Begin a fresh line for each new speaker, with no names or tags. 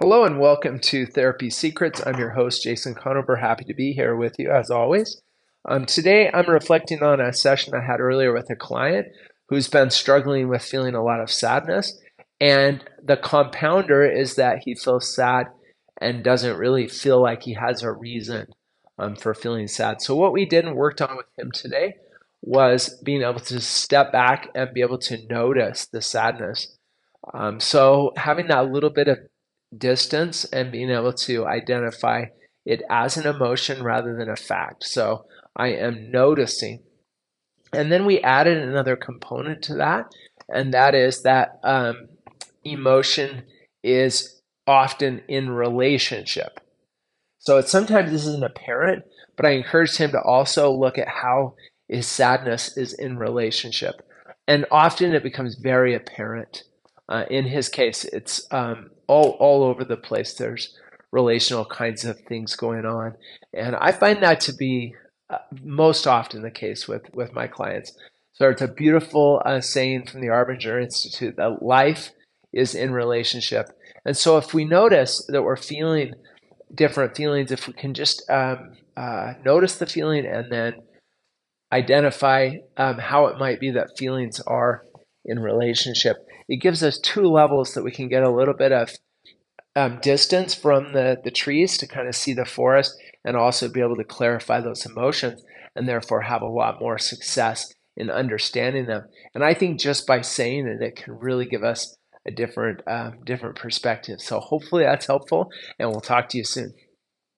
Hello and welcome to Therapy Secrets. I'm your host, Jason Conover. Happy to be here with you as always. Um, today, I'm reflecting on a session I had earlier with a client who's been struggling with feeling a lot of sadness. And the compounder is that he feels sad and doesn't really feel like he has a reason um, for feeling sad. So, what we did and worked on with him today was being able to step back and be able to notice the sadness. Um, so, having that little bit of distance and being able to identify it as an emotion rather than a fact. So I am noticing. And then we added another component to that, and that is that um, emotion is often in relationship. So it's sometimes this isn't apparent, but I encouraged him to also look at how his sadness is in relationship. And often it becomes very apparent. Uh, in his case, it's um, all all over the place. There's relational kinds of things going on, and I find that to be uh, most often the case with with my clients. So it's a beautiful uh, saying from the Arbinger Institute that life is in relationship. And so if we notice that we're feeling different feelings, if we can just um, uh, notice the feeling and then identify um, how it might be that feelings are in relationship, it gives us two levels that we can get a little bit of um, distance from the, the trees to kind of see the forest and also be able to clarify those emotions and therefore have a lot more success in understanding them. And I think just by saying it, it can really give us a different, um, different perspective. So hopefully that's helpful, and we'll talk to you soon.